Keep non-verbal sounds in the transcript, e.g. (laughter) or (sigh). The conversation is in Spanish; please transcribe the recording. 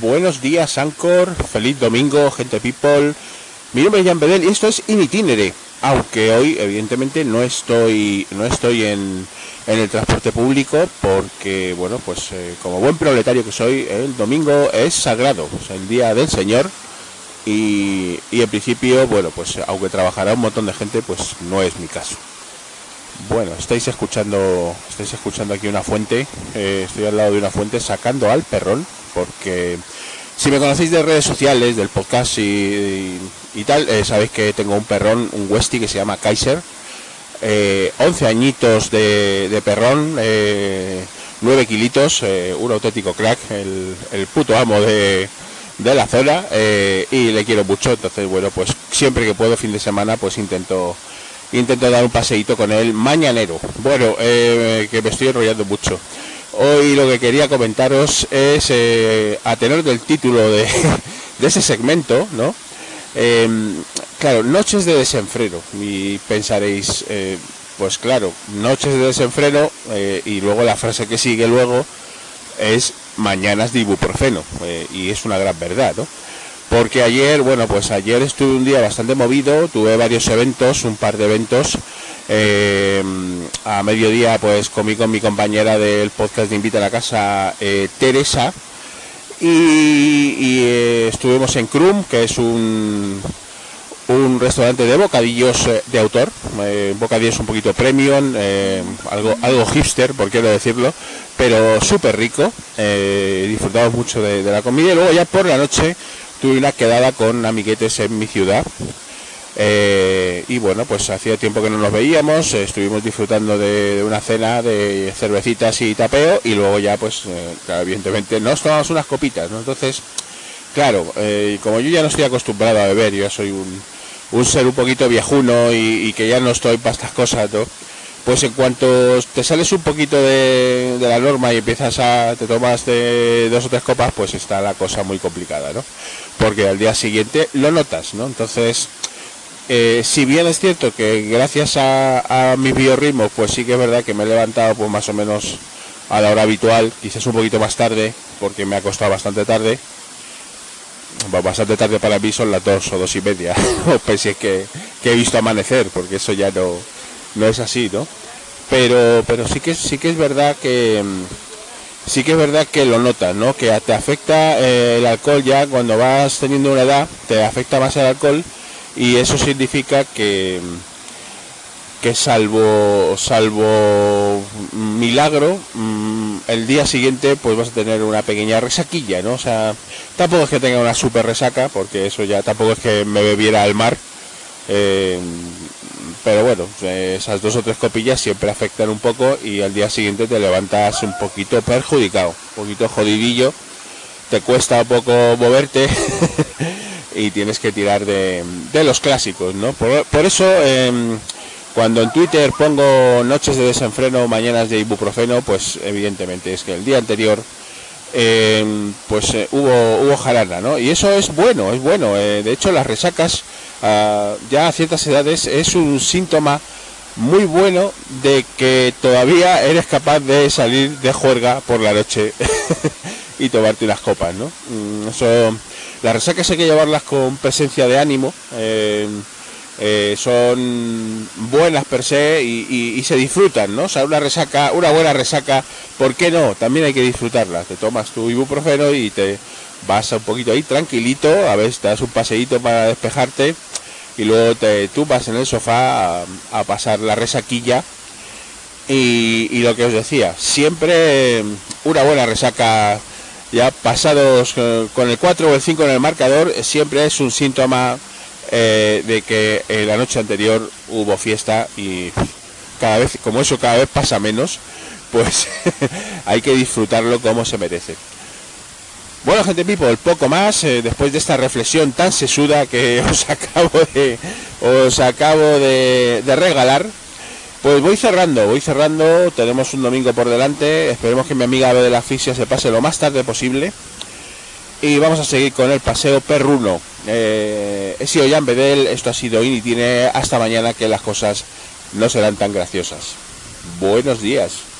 Buenos días, Ancor. Feliz domingo, gente people. Mi nombre es Jan Bedel y esto es In Itinere. Aunque hoy, evidentemente, no estoy, no estoy en, en el transporte público porque, bueno, pues eh, como buen proletario que soy, el domingo es sagrado, es el día del Señor. Y, y en principio, bueno, pues aunque trabajará un montón de gente, pues no es mi caso. Bueno, estáis escuchando, estáis escuchando aquí una fuente. eh, estoy al lado de una fuente sacando al perrón, porque si me conocéis de redes sociales, del podcast y, y- tal, eh, sabéis que tengo un perrón, un Westie que se llama Kaiser. Eh, 11 añitos de, perrón, eh, 9 kilitos, eh, un auténtico crack, el, puto amo de, de la zona eh, y le quiero mucho. Entonces, bueno, pues siempre que puedo, fin de semana, pues intento intento dar un paseíto con él mañanero. Bueno, que me estoy enrollando mucho. Hoy lo que quería comentaros es, eh, a tenor del título de, (laughs) ese segmento, ¿no? Eh, claro, noches de desenfreno. Y pensaréis, eh, pues claro, noches de desenfreno eh, y luego la frase que sigue luego es mañanas de ibuprofeno. eh, y es una gran verdad, ¿no? Porque ayer, bueno, pues ayer estuve un día bastante movido, tuve varios eventos, un par de eventos. Eh, a mediodía, pues comí con mi compañera del podcast de Invita a la Casa, eh, Teresa, y, eh, estuvimos en Crum, que es un, un restaurante de bocadillos de autor, bocadillos un poquito premium, algo, algo hipster, por quiero decirlo, pero súper rico, disfrutamos mucho de la comida. Y luego ya por la noche tuve una quedada con amiguetes en mi ciudad. Eh, y bueno, pues hacía tiempo que no nos veíamos, eh, estuvimos disfrutando de, una cena de cervecitas y tapeo y luego ya pues, eh, claro, evidentemente nos tomamos unas copitas, ¿no? Entonces, claro, eh, como yo ya no estoy acostumbrado a beber, yo ya soy un, un ser un poquito viejuno y, y que ya no estoy para estas cosas, ¿no? Pues en cuanto te sales un poquito de, de la norma y empiezas a, te tomas de dos o tres copas, pues está la cosa muy complicada, ¿no? Porque al día siguiente lo notas, ¿no? Entonces, eh, si bien es cierto que gracias a, a mis pues sí que es verdad que me he levantado pues más o menos a la hora habitual, quizás un poquito más tarde, porque me ha costado bastante tarde. Bastante tarde para mí son las dos o dos y media, (laughs) o pese a que, he visto amanecer, porque eso ya no, no es así, ¿no? Pero, pero sí que sí que es verdad que sí que es verdad que lo notas, ¿no? Que te afecta eh, el alcohol ya cuando vas teniendo una edad, te afecta más el alcohol y eso significa que que salvo salvo milagro mm, el día siguiente pues vas a tener una pequeña resaquilla no o sea tampoco es que tenga una super resaca porque eso ya tampoco es que me bebiera al mar eh, pero bueno esas dos o tres copillas siempre afectan un poco y al día siguiente te levantas un poquito perjudicado un poquito jodidillo te cuesta un poco moverte (laughs) y tienes que tirar de, de los clásicos, ¿no? Por, por eso, em, cuando en Twitter pongo noches de desenfreno, mañanas de ibuprofeno, pues evidentemente es que el día anterior em, pues eh, hubo, hubo jarana, ¿no? Y eso es bueno, es bueno. eh, de hecho, las resacas ah, ya a ciertas edades es un síntoma muy bueno de que todavía eres capaz de salir de juerga por la noche (laughs) y tomarte unas copas, ¿no? Mm, Eso, las resacas hay que llevarlas con presencia de ánimo, eh, eh, son buenas per se y, se disfrutan, ¿no? O sea, una resaca, una buena resaca, ¿por qué no? También hay que disfrutarla. Te tomas tu ibuprofeno y te vas un poquito ahí tranquilito, a ver, te das un paseíto para despejarte y luego te tumbas en el sofá a, pasar la resaquilla y, y lo que os decía, siempre una buena resaca, ya pasados eh, con el 4 o el 5 en el marcador, eh, siempre es un síntoma eh, de que la noche anterior hubo fiesta y cada vez, como eso cada vez pasa menos, pues (laughs) hay que disfrutarlo como se merece. Bueno, gente people, poco más después de esta reflexión tan sesuda que (laughs) os acabo de os acabo de regalar. Pues voy cerrando, voy cerrando, tenemos un domingo por delante, esperemos que mi amiga de la Asfixia se pase lo más tarde posible y vamos a seguir con el paseo perruno. Eh, he sido Jan Bedel, esto ha sido Initine, hasta mañana que las cosas no serán tan graciosas. Buenos días.